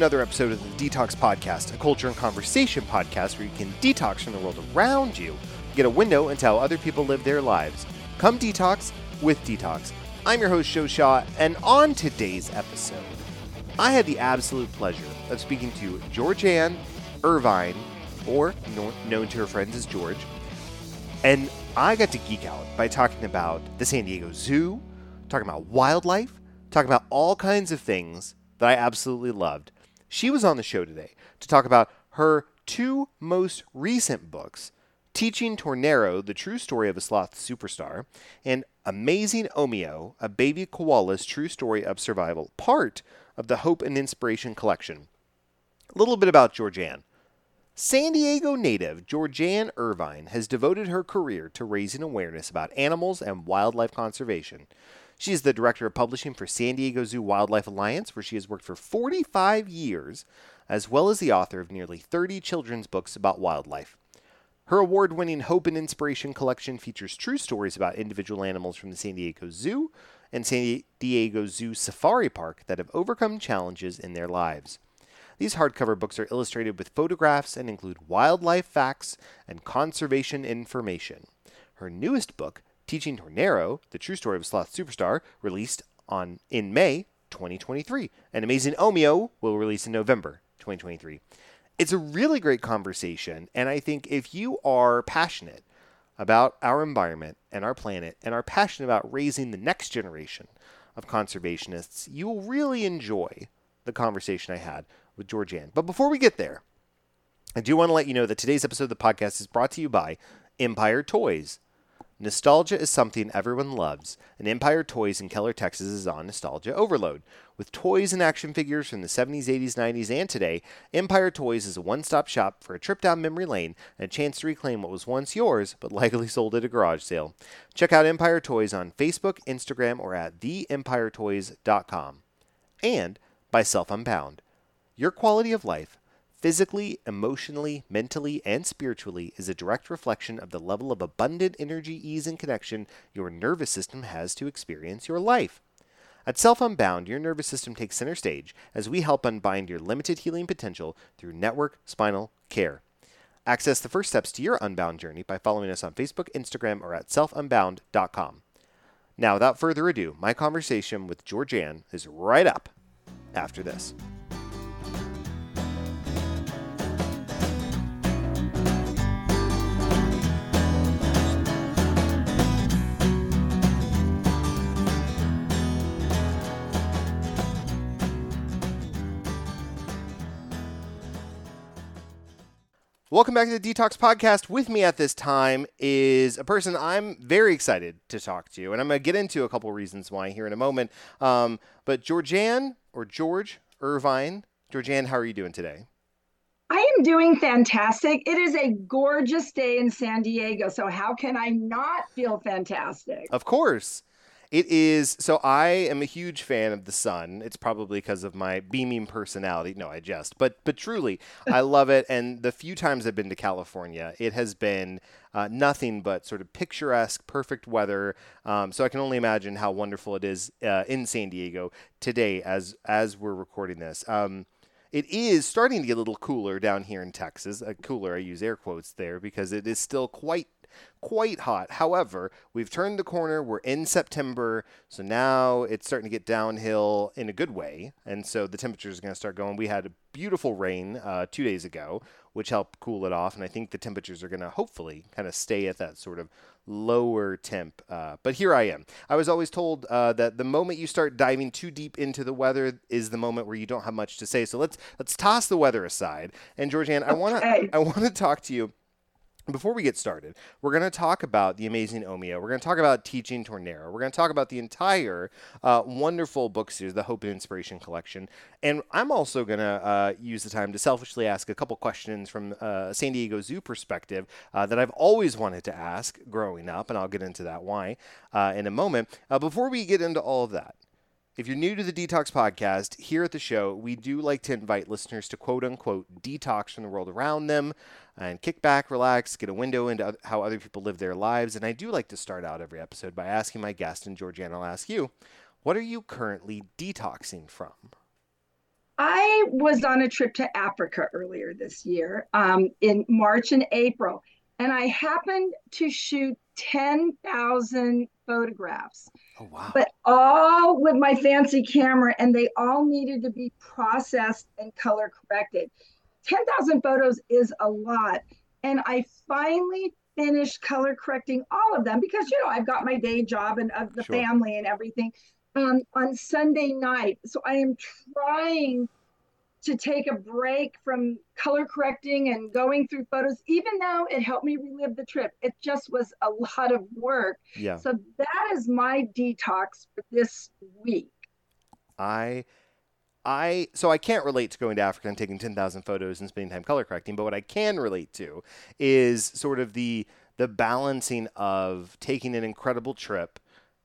Another episode of the Detox Podcast, a culture and conversation podcast where you can detox from the world around you, get a window into how other people live their lives. Come detox with Detox. I'm your host, Joe Shaw, and on today's episode, I had the absolute pleasure of speaking to Georgeanne Irvine, or known to her friends as George, and I got to geek out by talking about the San Diego Zoo, talking about wildlife, talking about all kinds of things that I absolutely loved. She was on the show today to talk about her two most recent books Teaching Tornero, the true story of a sloth superstar, and Amazing Omeo, a baby koala's true story of survival, part of the Hope and Inspiration collection. A little bit about Georgeanne. San Diego native Georgeanne Irvine has devoted her career to raising awareness about animals and wildlife conservation. She is the director of publishing for San Diego Zoo Wildlife Alliance, where she has worked for 45 years, as well as the author of nearly 30 children's books about wildlife. Her award winning Hope and Inspiration collection features true stories about individual animals from the San Diego Zoo and San Diego Zoo Safari Park that have overcome challenges in their lives. These hardcover books are illustrated with photographs and include wildlife facts and conservation information. Her newest book, Teaching Tornero, the true story of sloth superstar, released on in May 2023. And Amazing Omeo will release in November 2023. It's a really great conversation, and I think if you are passionate about our environment and our planet and are passionate about raising the next generation of conservationists, you will really enjoy the conversation I had with Georgeanne. But before we get there, I do want to let you know that today's episode of the podcast is brought to you by Empire Toys. Nostalgia is something everyone loves, and Empire Toys in Keller, Texas is on nostalgia overload. With toys and action figures from the 70s, 80s, 90s, and today, Empire Toys is a one stop shop for a trip down memory lane and a chance to reclaim what was once yours but likely sold at a garage sale. Check out Empire Toys on Facebook, Instagram, or at theempiretoys.com. And by Self Unbound. Your quality of life physically, emotionally, mentally, and spiritually is a direct reflection of the level of abundant energy, ease, and connection your nervous system has to experience your life. At Self Unbound, your nervous system takes center stage as we help unbind your limited healing potential through network spinal care. Access the first steps to your Unbound journey by following us on Facebook, Instagram, or at selfunbound.com. Now, without further ado, my conversation with Georgeanne is right up after this. Welcome back to the Detox Podcast. With me at this time is a person I'm very excited to talk to, and I'm going to get into a couple reasons why here in a moment. Um, but Georgeanne, or George Irvine, Georgeanne, how are you doing today? I am doing fantastic. It is a gorgeous day in San Diego, so how can I not feel fantastic? Of course. It is so I am a huge fan of the sun. It's probably because of my beaming personality. No, I jest. But but truly, I love it. And the few times I've been to California, it has been uh, nothing but sort of picturesque, perfect weather. Um, so I can only imagine how wonderful it is uh, in San Diego today as as we're recording this. Um, it is starting to get a little cooler down here in Texas. Uh, cooler, I use air quotes there because it is still quite quite hot. However, we've turned the corner. We're in September, so now it's starting to get downhill in a good way, and so the temperatures are going to start going. We had beautiful rain uh, two days ago, which helped cool it off, and I think the temperatures are going to hopefully kind of stay at that sort of lower temp. Uh, but here I am. I was always told uh, that the moment you start diving too deep into the weather is the moment where you don't have much to say. So let's let's toss the weather aside. And Georgeanne, I want to I want to talk to you before we get started, we're going to talk about the amazing Omeo. We're going to talk about Teaching Tornero. We're going to talk about the entire uh, wonderful book series, the Hope and Inspiration Collection. And I'm also going to uh, use the time to selfishly ask a couple questions from uh, San Diego Zoo perspective uh, that I've always wanted to ask growing up, and I'll get into that why uh, in a moment. Uh, before we get into all of that, if you're new to the Detox Podcast, here at the show, we do like to invite listeners to quote unquote detox from the world around them and kick back, relax, get a window into how other people live their lives. And I do like to start out every episode by asking my guest, and Georgiana, I'll ask you, what are you currently detoxing from? I was on a trip to Africa earlier this year um, in March and April, and I happened to shoot 10,000 photographs. Oh, wow. But all with my fancy camera, and they all needed to be processed and color corrected. 10,000 photos is a lot. And I finally finished color correcting all of them because, you know, I've got my day job and of the sure. family and everything um, on Sunday night. So I am trying to take a break from color correcting and going through photos, even though it helped me relive the trip. It just was a lot of work. Yeah. So that is my detox for this week. I I so I can't relate to going to Africa and taking 10,000 photos and spending time color correcting, but what I can relate to is sort of the the balancing of taking an incredible trip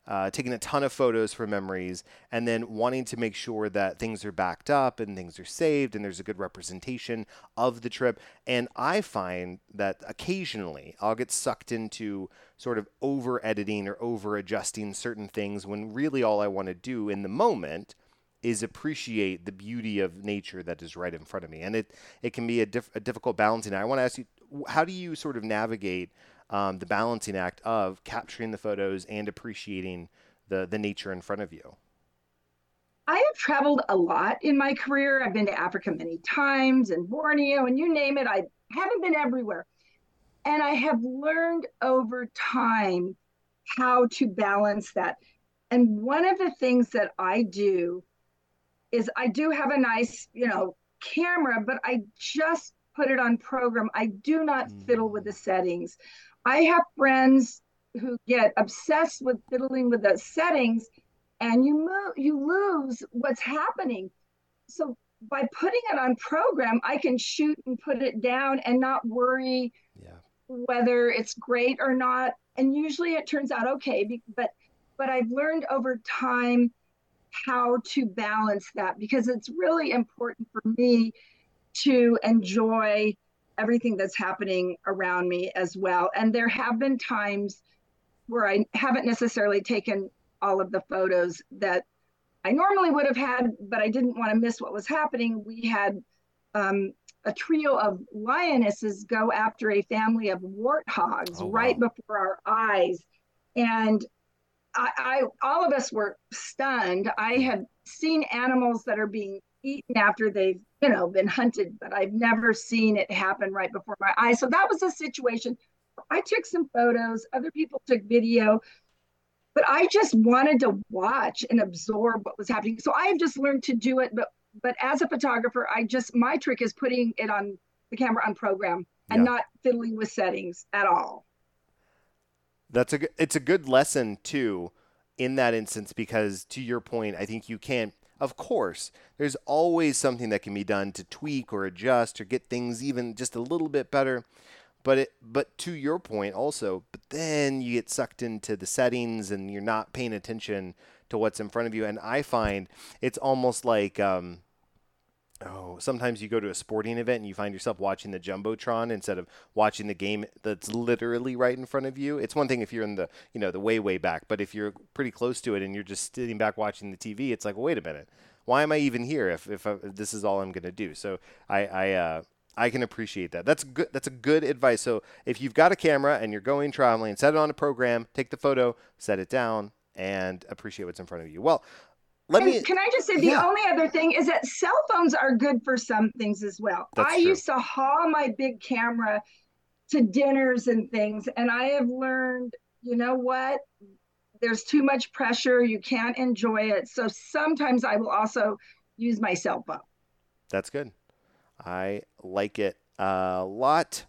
uh, taking a ton of photos for memories, and then wanting to make sure that things are backed up and things are saved and there's a good representation of the trip. And I find that occasionally I'll get sucked into sort of over editing or over adjusting certain things when really all I want to do in the moment is appreciate the beauty of nature that is right in front of me. And it, it can be a, diff- a difficult balancing. I want to ask you, how do you sort of navigate um, the balancing act of capturing the photos and appreciating the the nature in front of you? I have traveled a lot in my career. I've been to Africa many times and Borneo and you name it. I haven't been everywhere. And I have learned over time how to balance that. And one of the things that I do is I do have a nice, you know, camera, but I just put it on program. I do not mm. fiddle with the settings. I have friends who get obsessed with fiddling with the settings and you move you lose what's happening. So by putting it on program, I can shoot and put it down and not worry yeah. whether it's great or not. And usually it turns out okay, but but I've learned over time how to balance that because it's really important for me to enjoy everything that's happening around me as well. And there have been times where I haven't necessarily taken all of the photos that I normally would have had, but I didn't want to miss what was happening. We had um, a trio of lionesses go after a family of warthogs oh, right wow. before our eyes. And I, I, all of us were stunned. I had seen animals that are being eaten after they've you know been hunted but i've never seen it happen right before my eyes. So that was a situation. I took some photos. Other people took video. But i just wanted to watch and absorb what was happening. So i have just learned to do it but but as a photographer i just my trick is putting it on the camera on program and not fiddling with settings at all. That's a it's a good lesson too in that instance because to your point i think you can't of course, there's always something that can be done to tweak or adjust or get things even just a little bit better. But it, but to your point also, but then you get sucked into the settings and you're not paying attention to what's in front of you. And I find it's almost like um, oh, sometimes you go to a sporting event and you find yourself watching the jumbotron instead of watching the game that's literally right in front of you. It's one thing if you're in the you know the way way back, but if you're pretty close to it and you're just sitting back watching the TV, it's like, wait a minute, why am I even here if if, I, uh, if this is all I'm going to do? So I I. Uh, I can appreciate that. That's good. That's a good advice. So if you've got a camera and you're going traveling, set it on a program, take the photo, set it down, and appreciate what's in front of you. Well, let and me can i just say the yeah. only other thing is that cell phones are good for some things as well. That's i true. used to haul my big camera to dinners and things and i have learned you know what? There's too much pressure. You can't enjoy it. So sometimes i will also use my cell phone. That's good. I like it a lot.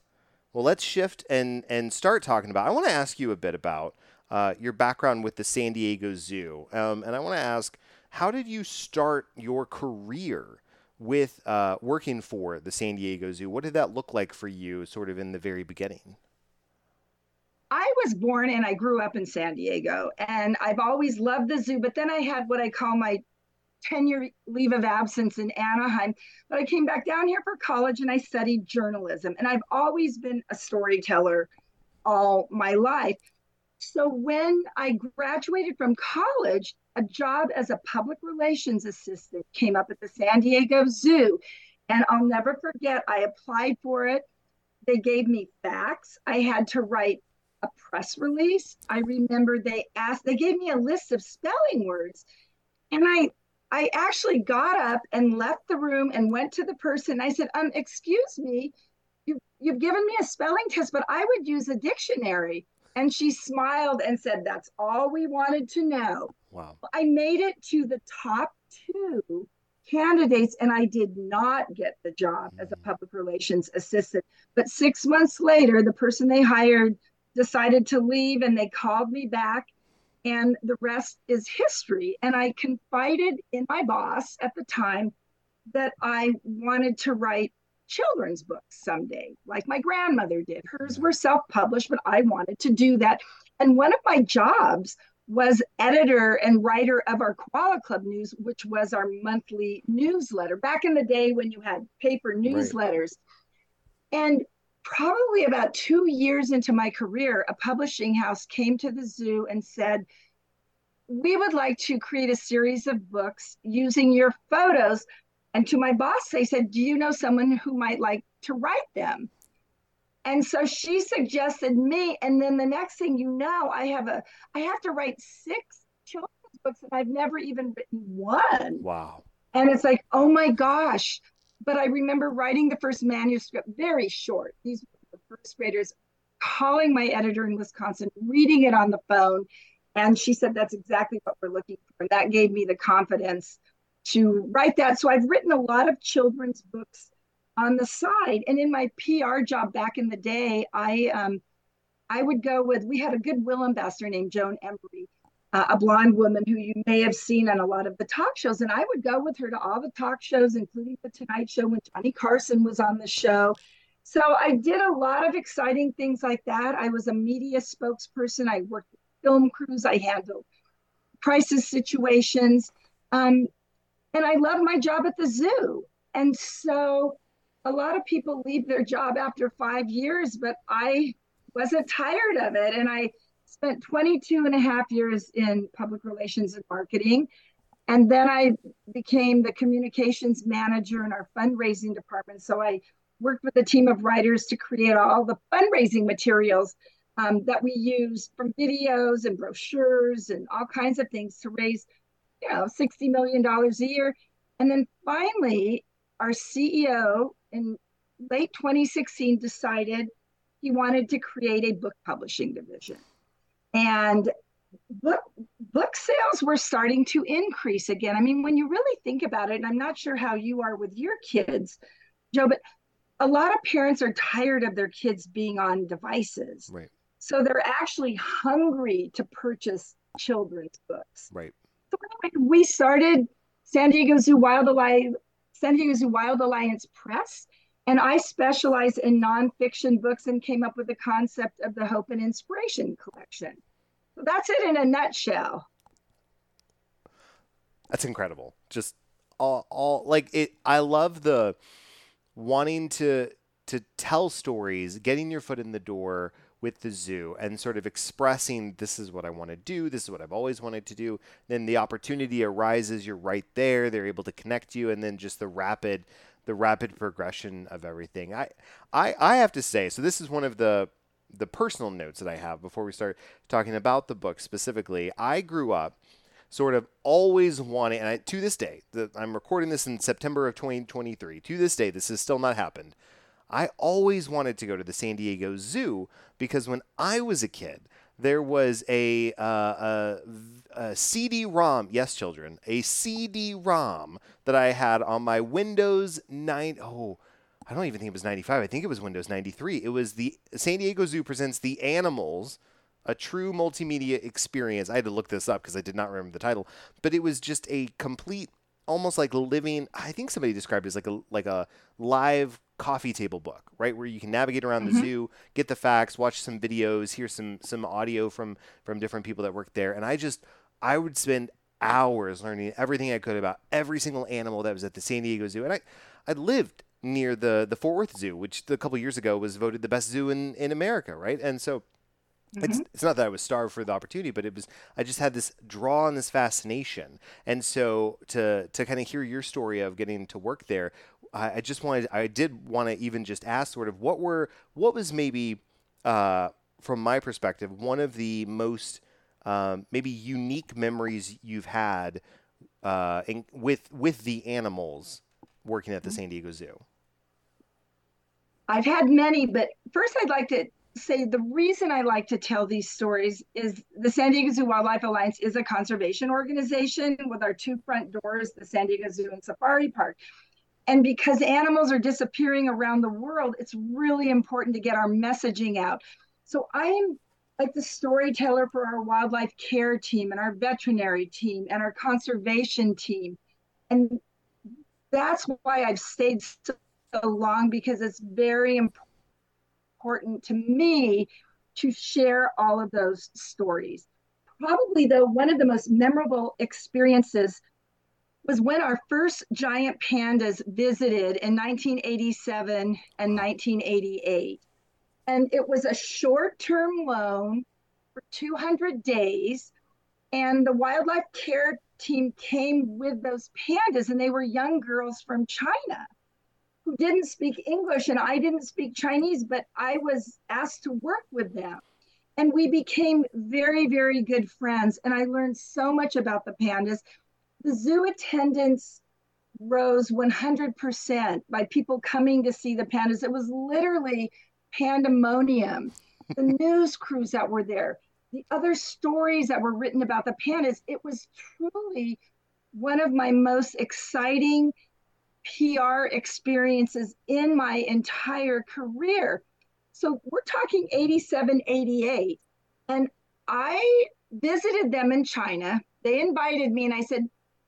Well let's shift and and start talking about i want to ask you a bit about uh, your background with the san diego zoo. Um, and i want to ask how did you start your career with uh, working for the San Diego Zoo? What did that look like for you, sort of in the very beginning? I was born and I grew up in San Diego, and I've always loved the zoo. But then I had what I call my 10 year leave of absence in Anaheim. But I came back down here for college and I studied journalism. And I've always been a storyteller all my life. So when I graduated from college, a job as a public relations assistant came up at the San Diego Zoo. And I'll never forget, I applied for it. They gave me facts. I had to write a press release. I remember they asked, they gave me a list of spelling words. And I I actually got up and left the room and went to the person. I said, um, excuse me, you, you've given me a spelling test, but I would use a dictionary. And she smiled and said, That's all we wanted to know. Wow. I made it to the top two candidates and I did not get the job as a mm. public relations assistant. But six months later, the person they hired decided to leave and they called me back and the rest is history. And I confided in my boss at the time that I wanted to write children's books someday, like my grandmother did. Hers were self published, but I wanted to do that. And one of my jobs was editor and writer of our Koala Club News, which was our monthly newsletter back in the day when you had paper newsletters. Right. And probably about two years into my career, a publishing house came to the zoo and said, We would like to create a series of books using your photos and to my boss, they said, Do you know someone who might like to write them? And so she suggested me. And then the next thing you know, I have a I have to write six children's books and I've never even written one. Wow. And it's like, oh my gosh. But I remember writing the first manuscript, very short. These were the first graders calling my editor in Wisconsin, reading it on the phone. And she said, That's exactly what we're looking for. And that gave me the confidence to write that. So I've written a lot of children's books on the side. And in my PR job back in the day, I um, I would go with. We had a goodwill ambassador named Joan Embery, uh, a blonde woman who you may have seen on a lot of the talk shows, and I would go with her to all the talk shows, including the Tonight Show when Johnny Carson was on the show. So I did a lot of exciting things like that. I was a media spokesperson. I worked with film crews. I handled crisis situations. Um, and I love my job at the zoo. And so a lot of people leave their job after five years, but I wasn't tired of it. And I spent 22 and a half years in public relations and marketing. And then I became the communications manager in our fundraising department. So I worked with a team of writers to create all the fundraising materials um, that we use from videos and brochures and all kinds of things to raise you know, $60 million a year. And then finally, our CEO in late 2016 decided he wanted to create a book publishing division. And book book sales were starting to increase again. I mean, when you really think about it, and I'm not sure how you are with your kids, Joe, but a lot of parents are tired of their kids being on devices. Right. So they're actually hungry to purchase children's books. Right. So anyway, we started San Diego Zoo Wild Alliance, San Diego Zoo Wild Alliance Press, and I specialize in nonfiction books and came up with the concept of the Hope and Inspiration Collection. So that's it in a nutshell. That's incredible. Just all, all like it. I love the wanting to to tell stories, getting your foot in the door with the zoo and sort of expressing this is what I want to do, this is what I've always wanted to do. Then the opportunity arises, you're right there, they're able to connect you, and then just the rapid the rapid progression of everything. I I, I have to say, so this is one of the the personal notes that I have before we start talking about the book specifically. I grew up sort of always wanting, and I, to this day, the, I'm recording this in September of 2023. To this day, this has still not happened. I always wanted to go to the San Diego Zoo because when I was a kid, there was a, uh, a, a CD-ROM. Yes, children, a CD-ROM that I had on my Windows 9. Oh, I don't even think it was 95. I think it was Windows 93. It was the San Diego Zoo presents The Animals, a true multimedia experience. I had to look this up because I did not remember the title, but it was just a complete almost like living i think somebody described it as like a like a live coffee table book right where you can navigate around mm-hmm. the zoo get the facts watch some videos hear some some audio from from different people that work there and i just i would spend hours learning everything i could about every single animal that was at the san diego zoo and i i lived near the the fort worth zoo which a couple years ago was voted the best zoo in in america right and so Mm-hmm. It's, it's not that I was starved for the opportunity, but it was I just had this draw and this fascination, and so to to kind of hear your story of getting to work there, I, I just wanted I did want to even just ask sort of what were what was maybe uh, from my perspective one of the most um, maybe unique memories you've had uh, in, with with the animals working at the mm-hmm. San Diego Zoo. I've had many, but first I'd like to say the reason I like to tell these stories is the San Diego Zoo Wildlife Alliance is a conservation organization with our two front doors, the San Diego Zoo and Safari Park. And because animals are disappearing around the world, it's really important to get our messaging out. So I am like the storyteller for our wildlife care team and our veterinary team and our conservation team. And that's why I've stayed so long because it's very important to me to share all of those stories. Probably, though, one of the most memorable experiences was when our first giant pandas visited in 1987 and 1988. And it was a short term loan for 200 days. And the wildlife care team came with those pandas, and they were young girls from China who didn't speak English, and I didn't speak Chinese, but I was asked to work with them. And we became very, very good friends. And I learned so much about the pandas the zoo attendance rose 100% by people coming to see the pandas. It was literally pandemonium. The news crews that were there, the other stories that were written about the pandas, it was truly one of my most exciting PR experiences in my entire career. So we're talking 87, 88. And I visited them in China. They invited me, and I said,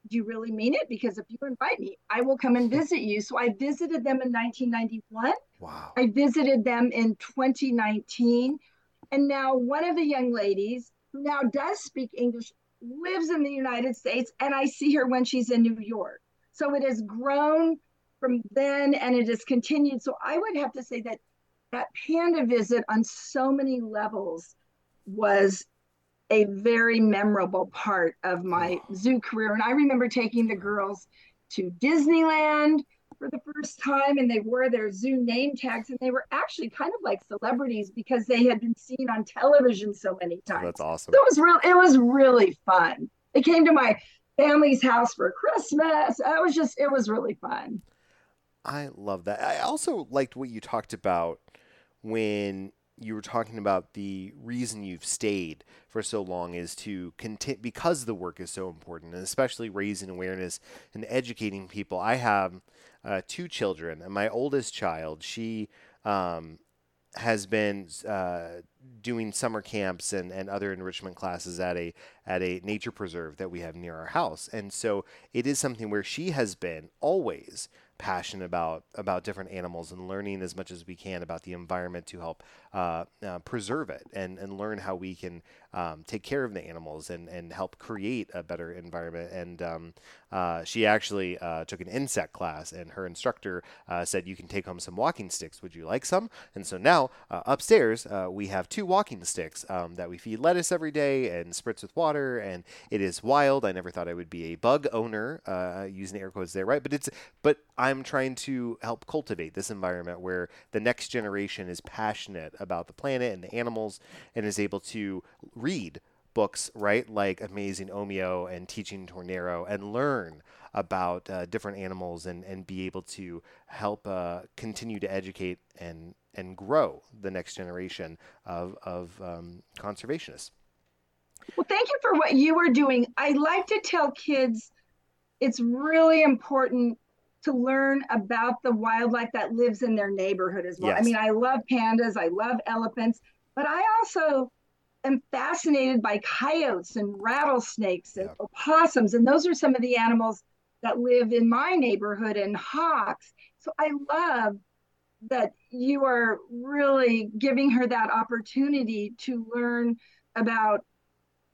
do you really mean it? Because if you invite me, I will come and hmm. visit you. So I visited them in 1991. Wow. I visited them in 2019. And now one of the young ladies who now does speak English lives in the United States, and I see her when she's in New York. So it has grown from then and it has continued. So I would have to say that that panda visit on so many levels was a very memorable part of my oh. zoo career. And I remember taking the girls to Disneyland for the first time and they wore their zoo name tags and they were actually kind of like celebrities because they had been seen on television so many times. Oh, that's awesome. So it was real it was really fun. They came to my family's house for Christmas. It was just it was really fun. I love that. I also liked what you talked about when you were talking about the reason you've stayed for so long is to continue because the work is so important, and especially raising awareness and educating people. I have uh, two children, and my oldest child, she um, has been uh, doing summer camps and, and other enrichment classes at a at a nature preserve that we have near our house, and so it is something where she has been always passionate about about different animals and learning as much as we can about the environment to help uh, uh, preserve it and, and learn how we can um, take care of the animals and, and help create a better environment. And um, uh, she actually uh, took an insect class, and her instructor uh, said, You can take home some walking sticks. Would you like some? And so now uh, upstairs, we have two walking sticks um, that we feed lettuce every day and spritz with water. And it is wild. I never thought I would be a bug owner, using air quotes there, right? But it's, but I'm trying to help cultivate this environment where the next generation is passionate about the planet and the animals and is able to read books, right, like Amazing Omeo and Teaching Tornero, and learn about uh, different animals and, and be able to help uh, continue to educate and, and grow the next generation of, of um, conservationists. Well, thank you for what you are doing. I like to tell kids it's really important to learn about the wildlife that lives in their neighborhood as well. Yes. I mean, I love pandas, I love elephants, but I also am fascinated by coyotes and rattlesnakes and yeah. opossums. And those are some of the animals that live in my neighborhood and hawks. So I love that you are really giving her that opportunity to learn about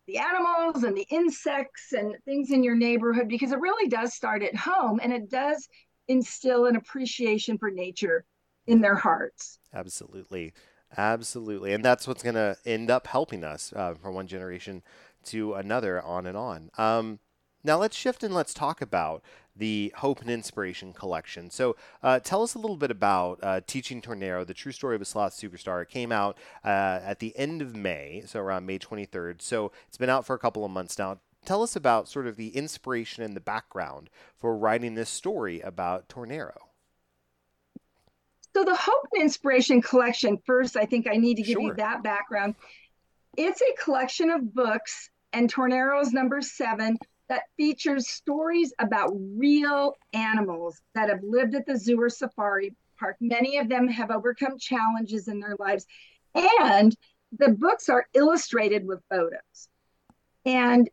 the animals and the insects and things in your neighborhood because it really does start at home and it does instill an appreciation for nature in their hearts. Absolutely. Absolutely. And that's what's going to end up helping us uh, from one generation to another, on and on. Um, now let's shift and let's talk about the Hope and Inspiration collection. So uh, tell us a little bit about uh, Teaching Tornero, the true story of a sloth superstar. It came out uh, at the end of May, so around May 23rd. So it's been out for a couple of months now. Tell us about sort of the inspiration and the background for writing this story about Tornero. So the Hope and Inspiration collection, first, I think I need to give sure. you that background. It's a collection of books, and Tornero is number seven, that features stories about real animals that have lived at the zoo or safari park. Many of them have overcome challenges in their lives. And the books are illustrated with photos. And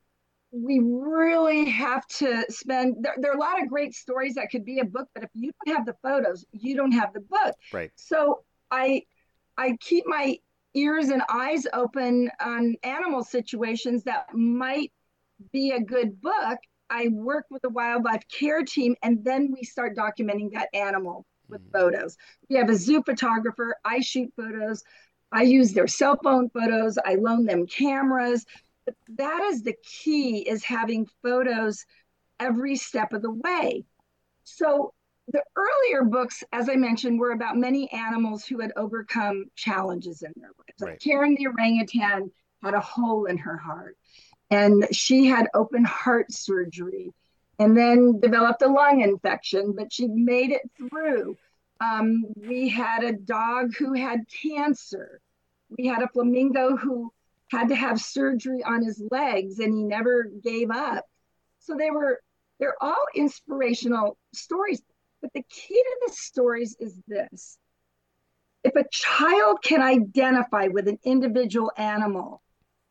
we really have to spend there, there, are a lot of great stories that could be a book but if you don't have the photos you don't have the book right so i i keep my ears and eyes open on animal situations that might be a good book i work with the wildlife care team and then we start documenting that animal with mm-hmm. photos we have a zoo photographer i shoot photos i use their cell phone photos i loan them cameras that is the key is having photos every step of the way. So the earlier books, as I mentioned, were about many animals who had overcome challenges in their lives. Right. Like Karen the orangutan had a hole in her heart, and she had open heart surgery, and then developed a lung infection, but she made it through. Um, we had a dog who had cancer. We had a flamingo who had to have surgery on his legs and he never gave up. So they were, they're all inspirational stories. But the key to the stories is this if a child can identify with an individual animal,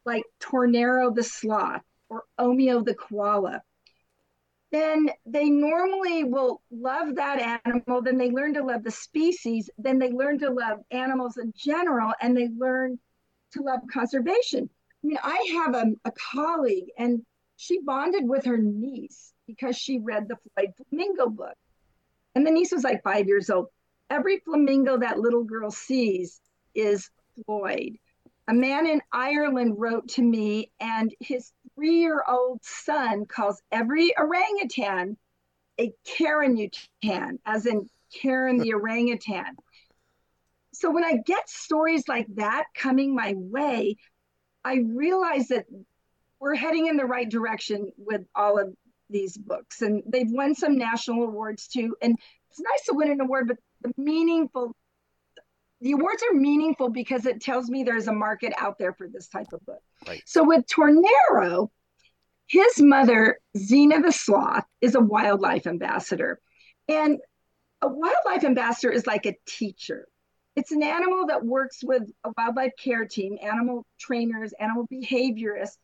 like Tornero the sloth or Omeo the koala, then they normally will love that animal. Then they learn to love the species. Then they learn to love animals in general, and they learn to love conservation. I mean, I have a, a colleague and she bonded with her niece because she read the Floyd Flamingo book. And the niece was like five years old. Every flamingo that little girl sees is Floyd. A man in Ireland wrote to me, and his three year old son calls every orangutan a Karen-utan, as in Karen the orangutan so when I get stories like that coming my way, I realize that we're heading in the right direction with all of these books. And they've won some national awards too. And it's nice to win an award, but the meaningful, the awards are meaningful because it tells me there's a market out there for this type of book. Right. So with Tornero, his mother, Zena the Sloth, is a wildlife ambassador. And a wildlife ambassador is like a teacher. It's an animal that works with a wildlife care team, animal trainers, animal behaviorists,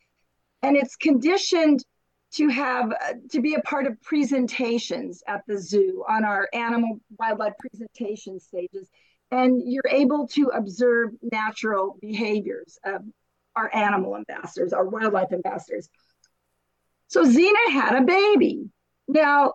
and it's conditioned to have uh, to be a part of presentations at the zoo on our animal wildlife presentation stages and you're able to observe natural behaviors of our animal ambassadors our wildlife ambassadors so Zena had a baby now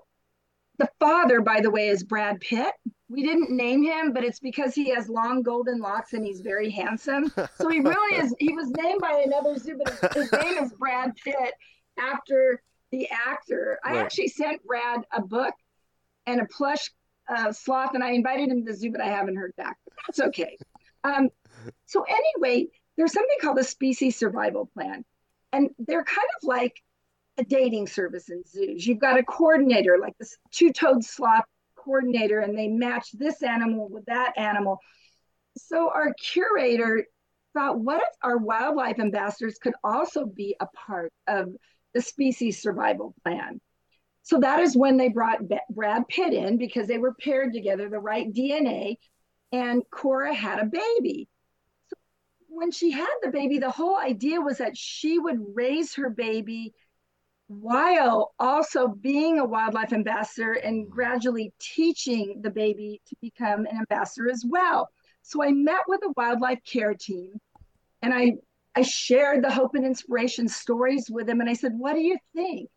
the father by the way is Brad Pitt we didn't name him, but it's because he has long golden locks and he's very handsome. So he really is. He was named by another zoo, but his, name is Brad Pitt after the actor. I right. actually sent Brad a book and a plush uh, sloth, and I invited him to the zoo, but I haven't heard back. That's okay. Um, so anyway, there's something called a species survival plan, and they're kind of like a dating service in zoos. You've got a coordinator, like this two-toed sloth coordinator and they match this animal with that animal. So our curator thought, what if our wildlife ambassadors could also be a part of the species survival plan? So that is when they brought Brad Pitt in because they were paired together, the right DNA, and Cora had a baby. So when she had the baby, the whole idea was that she would raise her baby while also being a wildlife ambassador and mm-hmm. gradually teaching the baby to become an ambassador as well. So I met with a wildlife care team and I I shared the hope and inspiration stories with them and I said, "What do you think?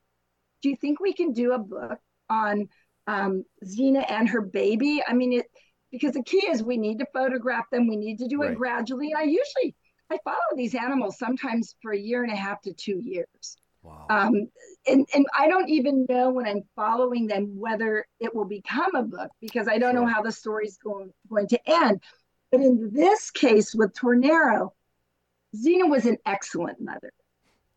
Do you think we can do a book on um, Zena and her baby? I mean, it because the key is we need to photograph them. We need to do right. it gradually. And I usually I follow these animals sometimes for a year and a half to two years. Wow. Um, and, and I don't even know when I'm following them whether it will become a book because I don't sure. know how the story's going, going to end. But in this case with Tornero, Xena was an excellent mother,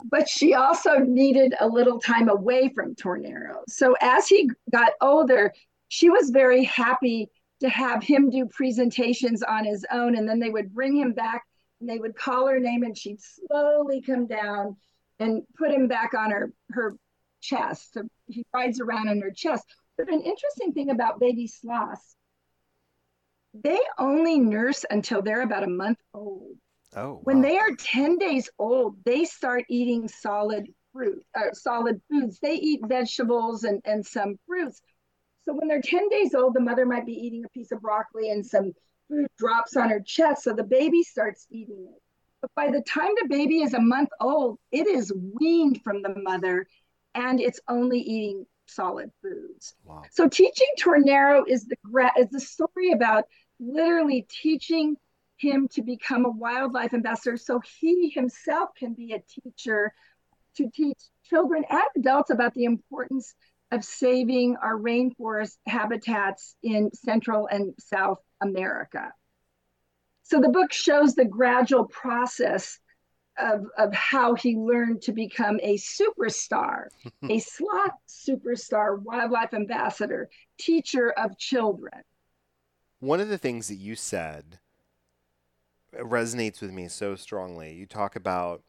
but she also needed a little time away from Tornero. So as he got older, she was very happy to have him do presentations on his own. And then they would bring him back and they would call her name and she'd slowly come down and put him back on her, her chest. So he rides around on her chest. But an interesting thing about baby sloths, they only nurse until they're about a month old. Oh, wow. when they are 10 days old, they start eating solid fruit, or solid foods. They eat vegetables and, and some fruits. So when they're 10 days old, the mother might be eating a piece of broccoli and some food drops on her chest. So the baby starts eating it. But by the time the baby is a month old, it is weaned from the mother and it's only eating solid foods. Wow. So teaching Tornero is the is the story about literally teaching him to become a wildlife ambassador so he himself can be a teacher to teach children and adults about the importance of saving our rainforest habitats in Central and South America. So the book shows the gradual process of, of how he learned to become a superstar, a slot superstar, wildlife ambassador, teacher of children. One of the things that you said resonates with me so strongly. You talk about,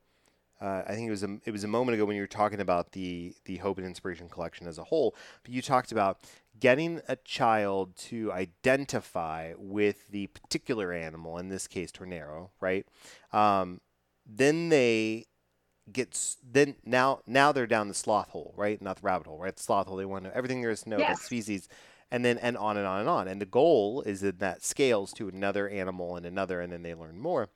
uh, I think it was a, it was a moment ago when you were talking about the the Hope and Inspiration collection as a whole, but you talked about getting a child to identify with the particular animal, in this case, Tornero, right? Um, then they get then now now they're down the sloth hole, right? Not the rabbit hole, right? The sloth hole. They want to know everything there is to know yes. about species, and then and on and on and on. And the goal is that that scales to another animal and another, and then they learn more.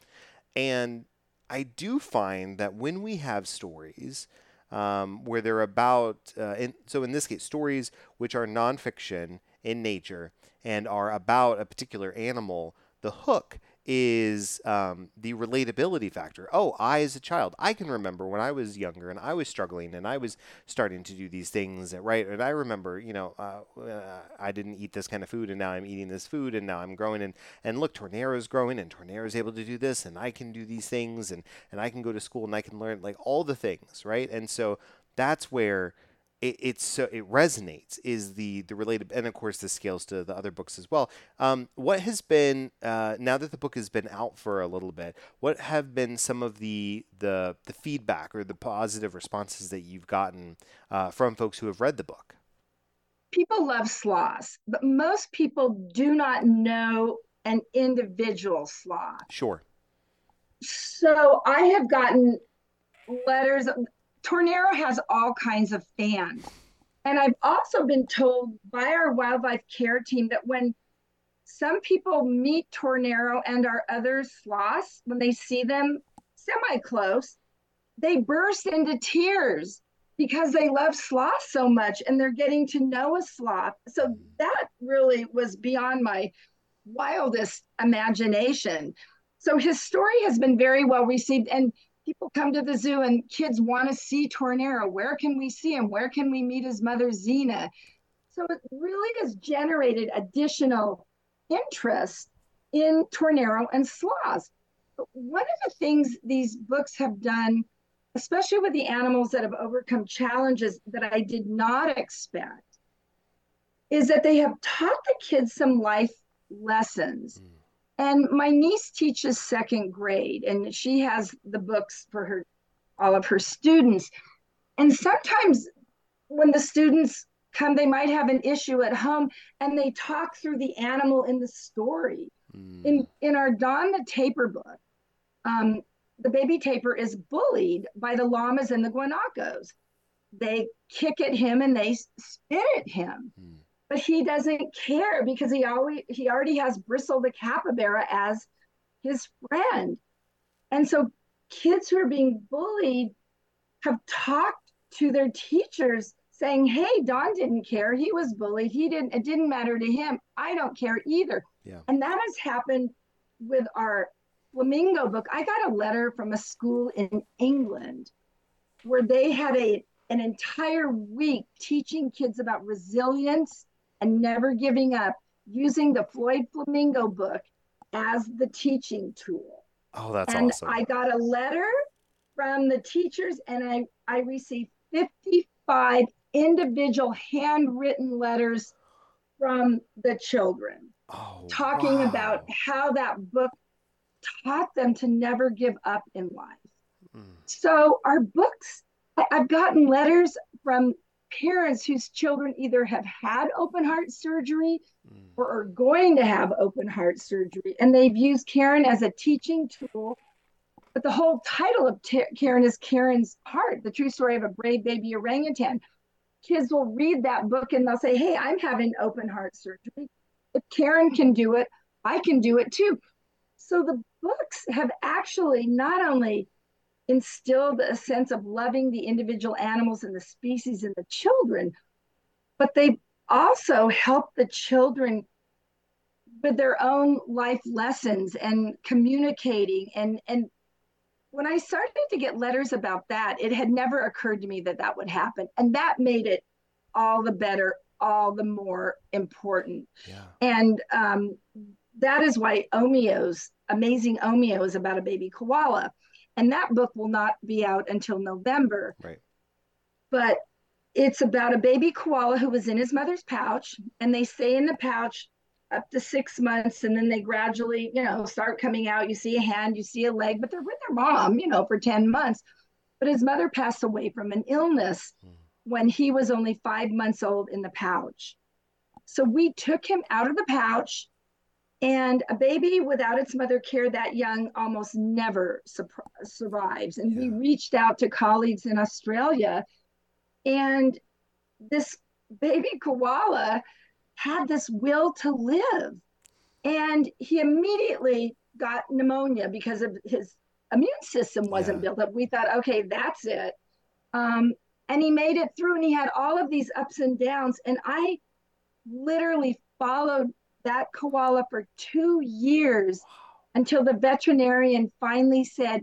And I do find that when we have stories um, where they're about, uh, in, so in this case, stories which are nonfiction in nature and are about a particular animal, the hook is um, the relatability factor. Oh, I, as a child, I can remember when I was younger and I was struggling and I was starting to do these things, right? And I remember, you know, uh, uh, I didn't eat this kind of food and now I'm eating this food and now I'm growing and, and look, Tornero's growing and Tornero's able to do this and I can do these things and, and I can go to school and I can learn like all the things, right? And so that's where it, it's so it resonates is the the related and of course this scales to the other books as well. Um, what has been uh, now that the book has been out for a little bit what have been some of the the the feedback or the positive responses that you've gotten uh, from folks who have read the book? People love sloths but most people do not know an individual sloth. Sure. So i have gotten letters Tornero has all kinds of fans. And I've also been told by our wildlife care team that when some people meet Tornero and our other sloths, when they see them semi close, they burst into tears because they love sloth so much and they're getting to know a sloth. So that really was beyond my wildest imagination. So his story has been very well received. And people come to the zoo and kids want to see Tornero. Where can we see him? Where can we meet his mother, Xena? So it really has generated additional interest in Tornero and sloths. But one of the things these books have done, especially with the animals that have overcome challenges that I did not expect, is that they have taught the kids some life lessons. Mm and my niece teaches second grade, and she has the books for her, all of her students. And sometimes when the students come, they might have an issue at home, and they talk through the animal in the story. Mm. In in our Don the Tapir book, um, the baby tapir is bullied by the llamas and the guanacos. They kick at him and they spit at him. Mm but he doesn't care because he always he already has Bristle the capybara as his friend. And so kids who are being bullied have talked to their teachers saying, Hey, Don didn't care. He was bullied. He didn't, it didn't matter to him. I don't care either. Yeah. And that has happened with our flamingo book. I got a letter from a school in England where they had a an entire week teaching kids about resilience and never giving up using the Floyd Flamingo book as the teaching tool. Oh, that's and awesome. I got a letter from the teachers and I, I received 55 individual handwritten letters from the children oh, talking wow. about how that book taught them to never give up in life. Mm. So our books, I've gotten letters from parents whose children either have had open heart surgery Mm. or are going to have open heart surgery, and they've used Karen as a teaching tool. But the whole title of T- Karen is Karen's Heart, the true story of a brave baby orangutan. Kids will read that book and they'll say, Hey, I'm having open heart surgery. If Karen can do it, I can do it too. So the books have actually not only instilled a sense of loving the individual animals and the species and the children, but they also help the children with their own life lessons and communicating and and when i started to get letters about that it had never occurred to me that that would happen and that made it all the better all the more important Yeah. and um, that is why Omeo's Amazing Omeo is about a baby koala. And that book will not be out until November. Right. But it's about a baby koala who was in his mother's pouch, and they stay in the pouch up to six months, and then they gradually, you know, start coming out. You see a hand, you see a leg, but they're with their mom, you know, for 10 months. But his mother passed away from an illness Mm. when he was only five months old in the pouch. So we took him out of the pouch, and a baby without its mother care that young almost never sur- survives. And we reached out to colleagues in Australia, and this baby koala had this will to live. And he immediately got pneumonia because of his immune system wasn't Yeah. built up. We thought, okay, that's it. Um, and he made it through and he had all of these ups and downs. And I literally followed that koala for two years until the veterinarian finally said,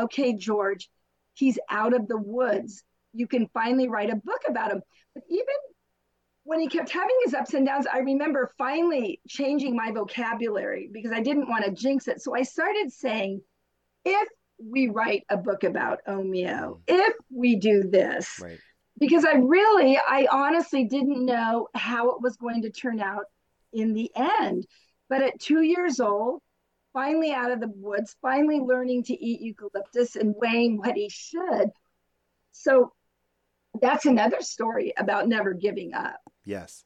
okay, George, he's out of the woods. You can finally write a book about him. But even when he kept having his ups and downs, I remember finally changing my vocabulary because I didn't want to jinx it. So I started saying, if we write a book about Omeo, mm. if we do this, Right. because I really, I honestly didn't know how it was going to turn out in the end. But at two years old, finally out of the woods, finally learning to eat eucalyptus and weighing what he should. So that's another story about never giving up. Yes.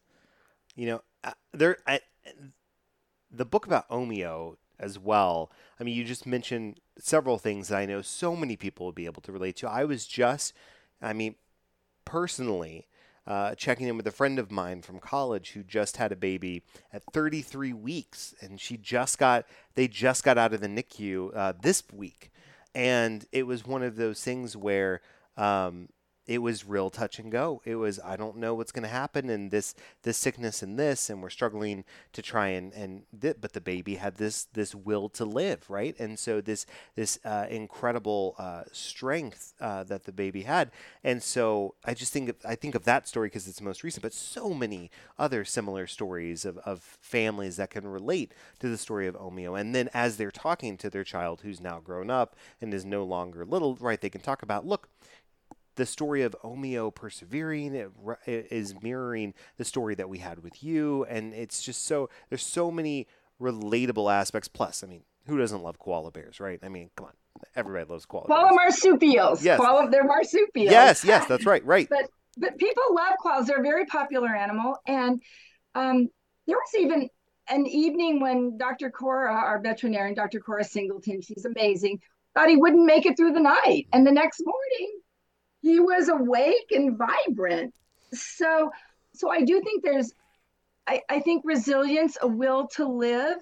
You know, uh, there I, the book about Omeo as well. I mean, you just mentioned several things that I know so many people would be able to relate to. I was just, I mean, personally, uh, checking in with a friend of mine from college who just had a baby at 33 weeks, and she just got, they just got out of the NICU uh, this week, and it was one of those things where. Um, it was real touch and go. It was I don't know what's going to happen and this this sickness and this and we're struggling to try and and th- but the baby had this this will to live, right? And so this this uh, incredible uh, strength uh, that the baby had. And so I just think of, I think of that story because it's most recent, but so many other similar stories of, of families that can relate to the story of Omeo. And then as they're talking to their child who's now grown up and is no longer little, right? They can talk about look the story of Omeo persevering it, it is mirroring the story that we had with you, and it's just so there's so many relatable aspects. Plus, I mean, who doesn't love koala bears, right? I mean, come on, everybody loves koala. Koala bears. marsupials. Yes. Koala, they're marsupials. Yes, yes, that's right, right. But but people love koalas. They're a very popular animal. And um, there was even an evening when Dr. Cora, our veterinarian, Dr. Cora Singleton, she's amazing, thought he wouldn't make it through the night. And the next morning, he was awake and vibrant. So so I do think there's I, I think resilience, a will to live.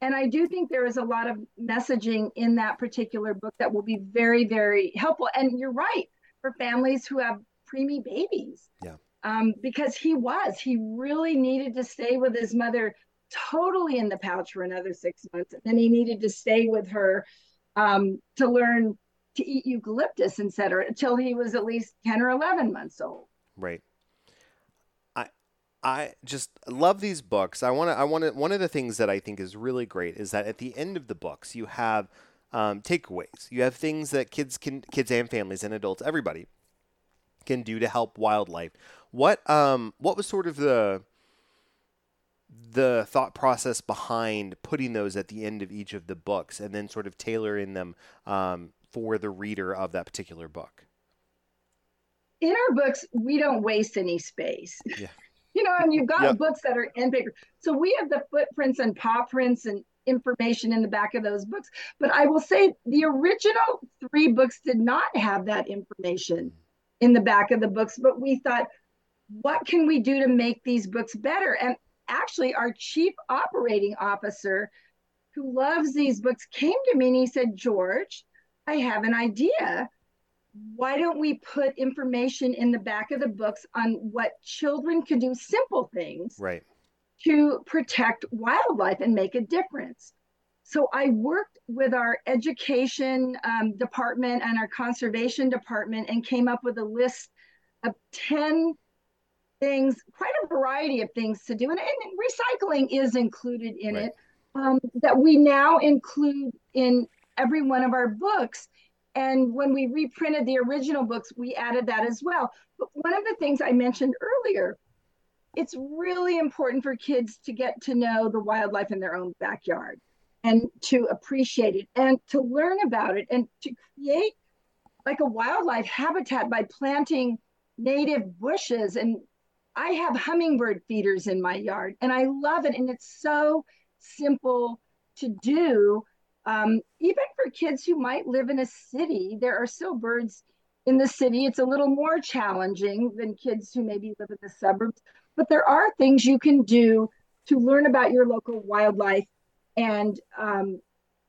And I do think there is a lot of messaging in that particular book that will be very, very helpful. And you're right, for families who have preemie babies. Yeah. um, because he was. He really needed to stay with his mother totally in the pouch for another six months. And then he needed to stay with her um, to learn to eat eucalyptus, et cetera, until he was at least 10 or 11 months old. Right. I I just love these books. I want to I want to one of the things that I think is really great is that at the end of the books you have um, takeaways. You have things that kids can kids and families and adults everybody can do to help wildlife. What um what was sort of the the thought process behind putting those at the end of each of the books and then sort of tailoring them um, for the reader of that particular book? In our books, we don't waste any space. Yeah. you know, and you've got yep. books that are in paper. So we have the footprints and paw prints and information in the back of those books. But I will say the original three books did not have that information in the back of the books, but we thought, what can we do to make these books better? And actually, our chief operating officer, who loves these books, came to me and he said, George, I have an idea. Why don't we put information in the back of the books on what children can do, simple things, right, to protect wildlife and make a difference? So I worked with our education um, department and our conservation department and came up with a list of 10 things, quite a variety of things to do. And, and recycling is included in right. it um, that we now include in every one of our books. And when we reprinted the original books, we added that as well. But one of the things I mentioned earlier, it's really important for kids to get to know the wildlife in their own backyard and to appreciate it and to learn about it and to create like a wildlife habitat by planting native bushes and I have hummingbird feeders in my yard and I love it. And it's so simple to do. Um, even for kids who might live in a city, there are still birds in the city. It's a little more challenging than kids who maybe live in the suburbs, but there are things you can do to learn about your local wildlife and um,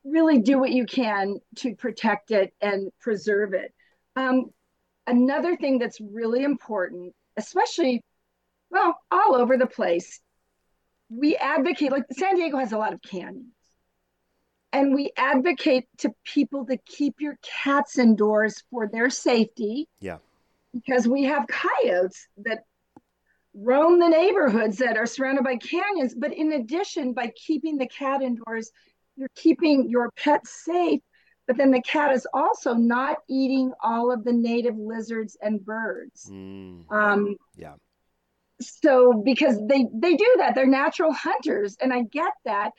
really do what you can to protect it and preserve it. Um, another thing that's really important, especially well, all over the place. We advocate, like San Diego has a lot of canyons. And we advocate to people to keep your cats indoors for their safety. Yeah. Because we have coyotes that roam the neighborhoods that are surrounded by canyons. But in addition, by keeping the cat indoors, you're keeping your pet safe. But then the cat is also not eating all of the native lizards and birds. Mm. Um, yeah so because they they do that they're natural hunters and i get that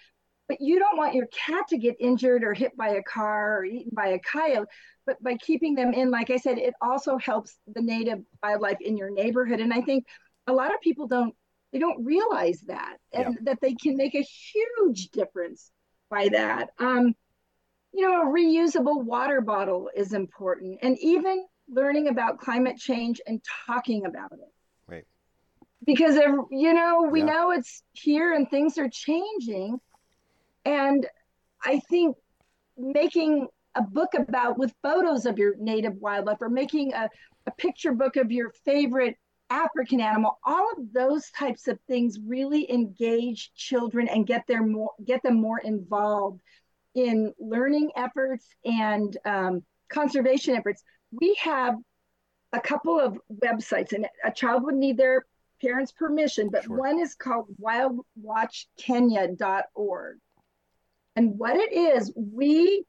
but you don't want your cat to get injured or hit by a car or eaten by a coyote but by keeping them in like i said it also helps the native wildlife in your neighborhood and i think a lot of people don't they don't realize that and yeah. that they can make a huge difference by that um you know a reusable water bottle is important and even learning about climate change and talking about it Right. because you know we yeah. know it's here and things are changing and i think making a book about with photos of your native wildlife or making a, a picture book of your favorite african animal all of those types of things really engage children and get their more get them more involved in learning efforts and um, conservation efforts we have a couple of websites and a child would need their parents' permission, but sure. one is called wildwatchkenya.org. And what it is, we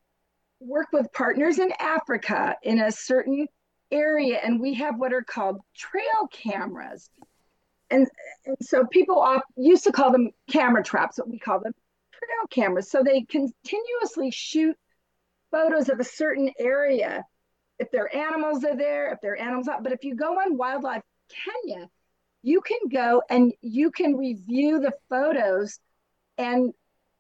work with partners in Africa in a certain area, and we have what are called trail cameras. And, and so people off, used to call them camera traps, but we call them trail cameras. So they continuously shoot photos of a certain area. If their animals are there, if their animals not, but if you go on Wildlife Kenya, you can go and you can review the photos and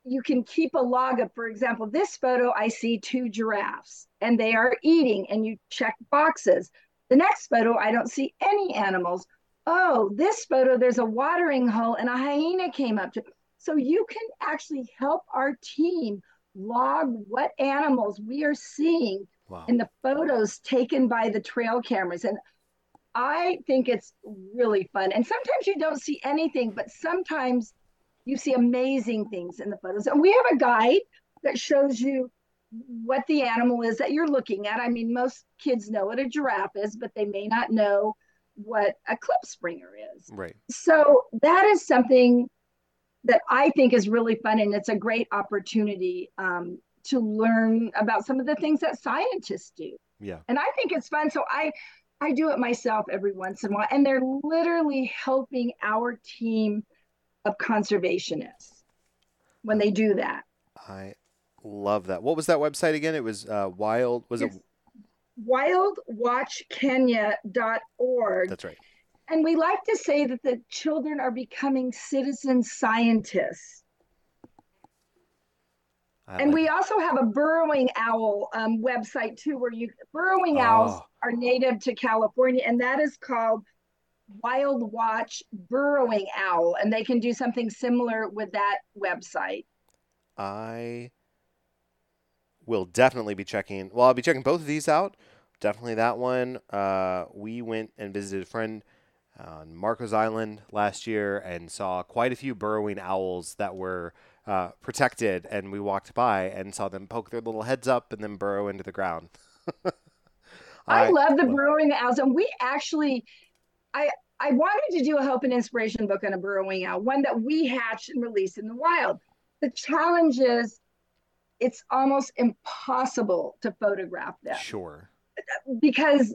you can keep a log of, for example, this photo, I see two giraffes and they are eating, and you check boxes. The next photo, I don't see any animals. Oh, this photo, there's a watering hole and a hyena came up to. So you can actually help our team log what animals we are seeing wow. in the photos taken by the trail cameras. And I think it's really fun. And sometimes you don't see anything, but sometimes you see amazing things in the photos. And we have a guide that shows you what the animal is that you're looking at. I mean, most kids know what a giraffe is, but they may not know what a klipspringer is. Right. So that is something that I think is really fun, and it's a great opportunity um, to learn about some of the things that scientists do. Yeah. And I think it's fun. So I I do it myself every once in a while, and they're literally helping our team of conservationists when they do that. I love that. What was that website again? It was uh, Wild. Was it's it wildwatchkenya.org? That's right. And we like to say that the children are becoming citizen scientists. I and like we also have a burrowing owl um, website too, where you burrowing oh. owls are native to California, and that is called Wild Watch Burrowing Owl, and they can do something similar with that website. I will definitely be checking. Well, I'll be checking both of these out. Definitely that one. Uh, we went and visited a friend on Marcos Island last year and saw quite a few burrowing owls that were uh, protected. And we walked by and saw them poke their little heads up and then burrow into the ground. I, I, love the burrowing owls, and we actually, I I wanted to do a hope and inspiration book on a burrowing owl, one that we hatch and release in the wild. The challenge is, it's almost impossible to photograph them. Sure. Because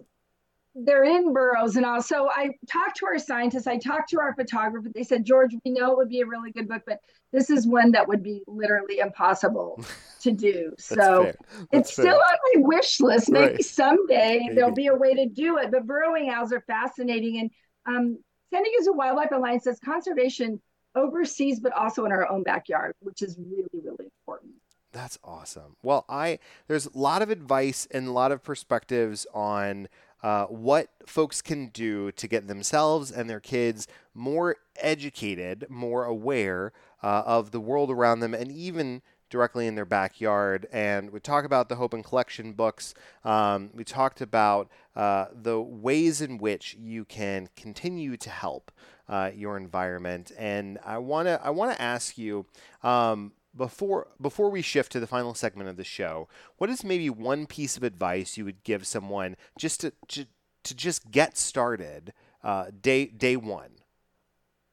they're in burrows and all. So I talked to our scientists, I talked to our photographer. They said, George, we know it would be a really good book, but this is one that would be literally impossible to do. so it's fair. still on my wish list. Maybe right. someday Maybe. there'll be a way to do it. But burrowing owls are fascinating. And um, San Diego Zoo Wildlife Alliance says conservation overseas, but also in our own backyard, which is really, really important. That's awesome. Well, I there's a lot of advice and a lot of perspectives on uh, what folks can do to get themselves and their kids more educated, more aware uh, of the world around them, and even directly in their backyard. And we talk about the Hope and Collection books. Um, we talked about uh, the ways in which you can continue to help uh, your environment. And I want to I want to ask you. Um, before before we shift to the final segment of the show, what is maybe one piece of advice you would give someone just to to, to just get started uh, day day one?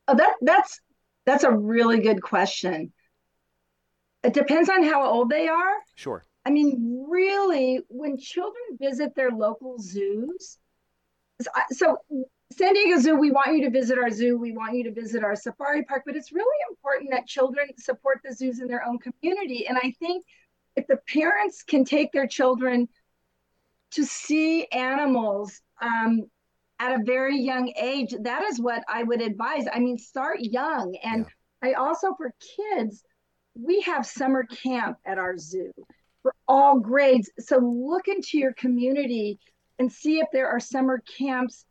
Oh, that that's that's a really good question. It depends on how old they are. Sure. I mean, really, when children visit their local zoos, so San Diego Zoo, we want you to visit our zoo. We want you to visit our safari park, but it's really important that children support the zoos in their own community. And I think if the parents can take their children to see animals um, at a very young age, that is what I would advise. I mean, start young. And yeah. I also, for kids, we have summer camp at our zoo for all grades. So look into your community and see if there are summer camps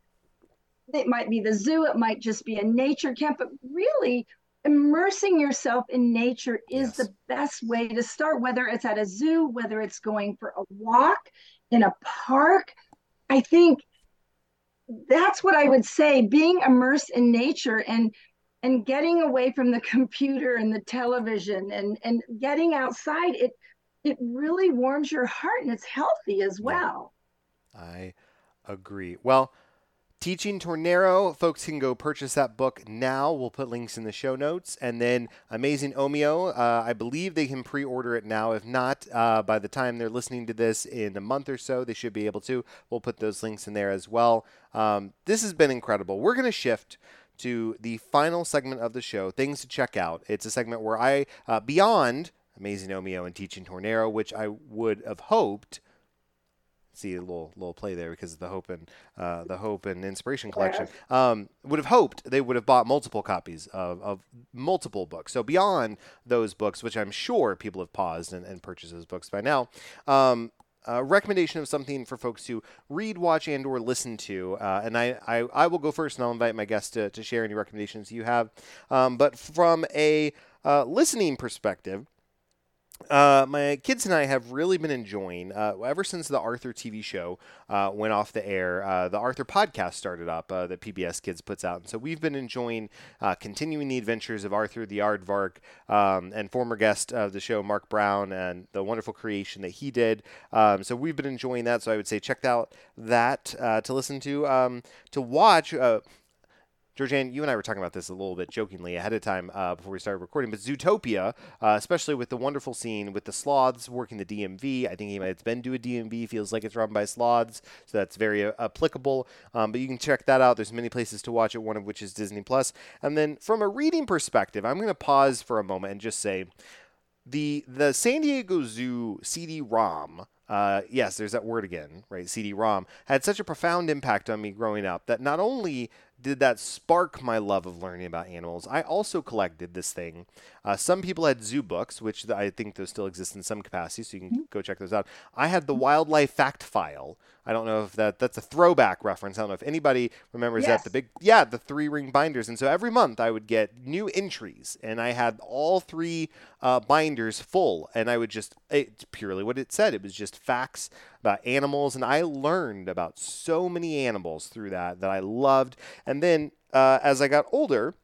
it might be the zoo, it might just be a nature camp, but really immersing yourself in nature is yes. the best way to start, whether it's at a zoo, whether it's going for a walk in a park. I think that's what I would say being immersed in nature and and getting away from the computer and the television and and getting outside it it really warms your heart and it's healthy as well. I agree. Well, Teaching Tornero, folks can go purchase that book now. We'll put links in the show notes. And then Amazing Omeo, uh, I believe they can pre order it now. If not, uh, by the time they're listening to this in a month or so, they should be able to. We'll put those links in there as well. Um, this has been incredible. We're going to shift to the final segment of the show, things to check out. It's a segment where I, uh, beyond Amazing Omeo and Teaching Tornero, which I would have hoped see a little little play there because of the hope and uh, the hope and inspiration collection. Um, would have hoped they would have bought multiple copies of, of multiple books. So beyond those books, which I'm sure people have paused and, and purchased those books by now. Um, a recommendation of something for folks to read, watch, and or listen to. Uh, and I, I, I, will go first, and I'll invite my guests to, to share any recommendations you have. Um, but from a uh, listening perspective, uh, my kids and I have really been enjoying, uh, ever since the Arthur TV show uh, went off the air, uh, the Arthur podcast started up uh, that PBS Kids puts out. And so we've been enjoying uh, continuing the adventures of Arthur the Aardvark um, and former guest of the show, Marc Brown, and the wonderful creation that he did. Um, so we've been enjoying that. So I would say check out that uh to listen to. Um, to watch, Georgeanne, you and I were talking about this a little bit jokingly ahead of time uh, before we started recording, but Zootopia, uh, especially with the wonderful scene with the sloths working the DMV, I think he might have been to a DMV, feels like it's run by sloths, so that's very uh, applicable. Um, but you can check that out. There's many places to watch it, one of which is Disney Plus. And then from a reading perspective, I'm going to pause for a moment and just say the the San Diego Zoo CD-ROM uh, yes, there's that word again, right? CD-ROM had such a profound impact on me growing up that not only did that spark my love of learning about animals. I also collected this thing. Uh, some people had zoo books, which I think those still exist in some capacity, so you can mm-hmm. go check those out. I had the wildlife fact file. I don't know if that that's a throwback reference. I don't know if anybody remembers yes. that the big yeah the three ring binders. And so every month I would get new entries, and I had all three uh, binders full, and I would just it's purely what it said. It was just facts about animals, and I learned about so many animals through that that I loved. And then uh, as I got older,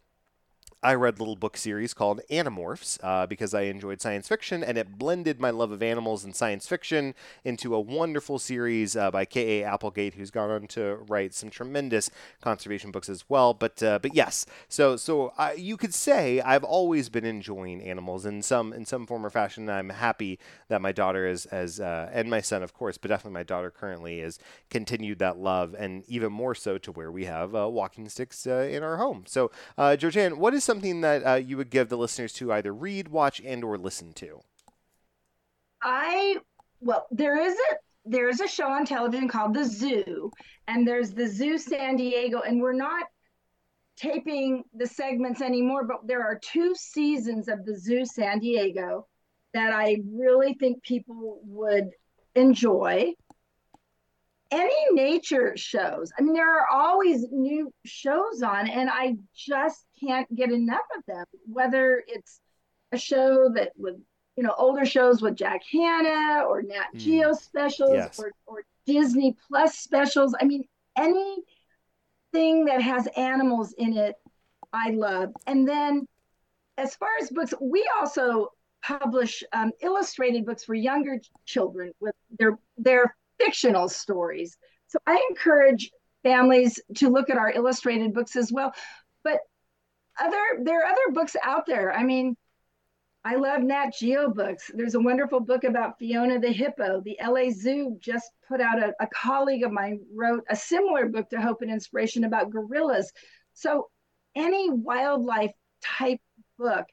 I read a little book series called Animorphs uh, because I enjoyed science fiction, and it blended my love of animals and science fiction into a wonderful series uh, by K.A. Applegate, who's gone on to write some tremendous conservation books as well. But uh, but yes, so so you could say I've always been enjoying animals in some in some form or fashion. I'm happy that my daughter is as uh, and my son, of course, but definitely my daughter currently has continued that love, and even more so to where we have uh, walking sticks uh, in our home. So Georgeanne, what is something that uh, you would give the listeners to either read, watch, and or listen to? I well, there is a there is a show on television called The Zoo, and there's the Zoo San Diego, and we're not taping the segments anymore, but there are two seasons of the Zoo San Diego that I really think people would enjoy any nature shows. I mean, there are always new shows on, and I just can't get enough of them. Whether it's a show that with you know older shows with Jack Hanna or Nat mm. Geo specials yes. or, or Disney Plus specials. I mean, anything that has animals in it, I love. And then, as far as books, we also publish um, illustrated books for younger children with their their fictional stories. So I encourage families to look at our illustrated books as well. But other there are other books out there. I mean, I love Nat Geo books. There's a wonderful book about Fiona the hippo. The LA Zoo just put out a, a colleague of mine wrote a similar book to Hope and Inspiration about gorillas. So any wildlife type book.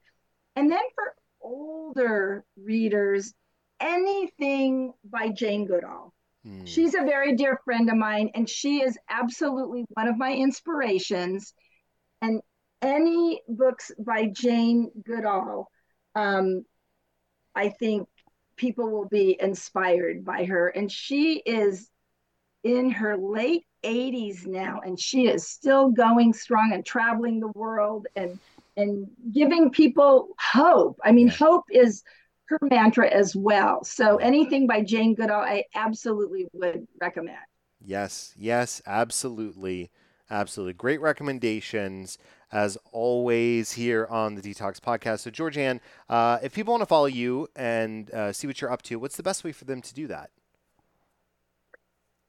And then for older readers, anything by Jane Goodall. Mm. She's a very dear friend of mine, and she is absolutely one of my inspirations. And any books by Jane Goodall, um, I think people will be inspired by her. And she is in her late 80s now, and she is still going strong and traveling the world and and giving people hope. I mean, hope is her mantra as well. So anything by Jane Goodall, I absolutely would recommend. Yes, yes, absolutely. Absolutely. Great recommendations as always here on the DTalks Podcast. So, Georgeanne, uh, if people want to follow you and uh, see what you're up to, what's the best way for them to do that?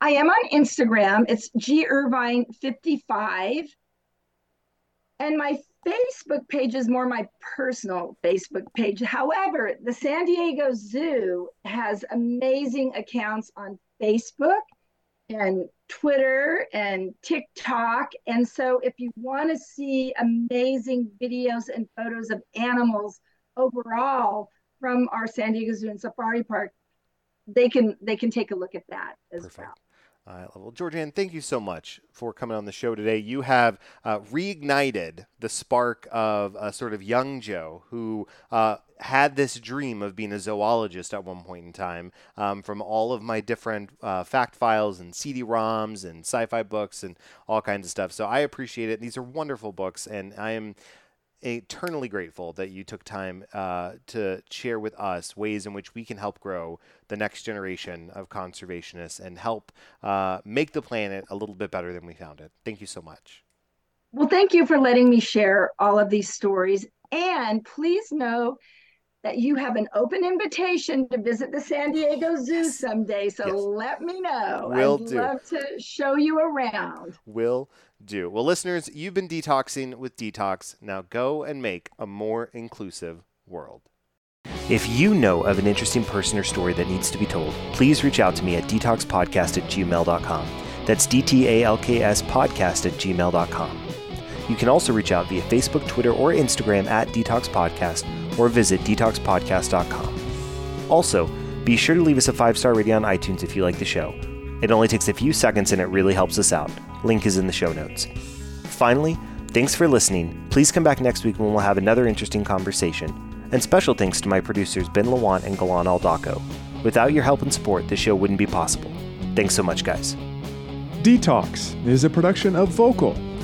I am on Instagram. It's G Irvine 55. And my Facebook page is more my personal Facebook page. However, the San Diego Zoo has amazing accounts on Facebook and Twitter and TikTok. And so if you want to see amazing videos and photos of animals overall from our San Diego Zoo and Safari Park, they can they can take a look at that as Perfect. well. Uh, well, Georgeanne, thank you so much for coming on the show today. You have uh, reignited the spark of a sort of young Joe who uh, had this dream of being a zoologist at one point in time um, from all of my different uh, fact files and CD-ROMs and sci-fi books and all kinds of stuff. So I appreciate it. These are wonderful books, and I am eternally grateful that you took time uh, to share with us ways in which we can help grow the next generation of conservationists and help uh, make the planet a little bit better than we found it. Thank you so much. Well, thank you for letting me share all of these stories. And please know that you have an open invitation to visit the San Diego Zoo someday. So yes. let me know. Will I'd do. love to show you around. Will do. Well, listeners, you've been detoxing with DTalks. Now go and make a more inclusive world. If you know of an interesting person or story that needs to be told, please reach out to me at dtalkspodcast at gmail.com. That's D T A L K S podcast at gmail.com. You can also reach out via Facebook, Twitter, or Instagram at DTalks Podcast or visit dtalkspodcast.com. Also, be sure to leave us a five star rating on iTunes if you like the show. It only takes a few seconds and it really helps us out. Link is in the show notes. Finally, thanks for listening. Please come back next week when we'll have another interesting conversation. And special thanks to my producers Ben Lawant and Galan Aldaco. Without your help and support, this show wouldn't be possible. Thanks so much, guys. DTalks is a production of Vokal.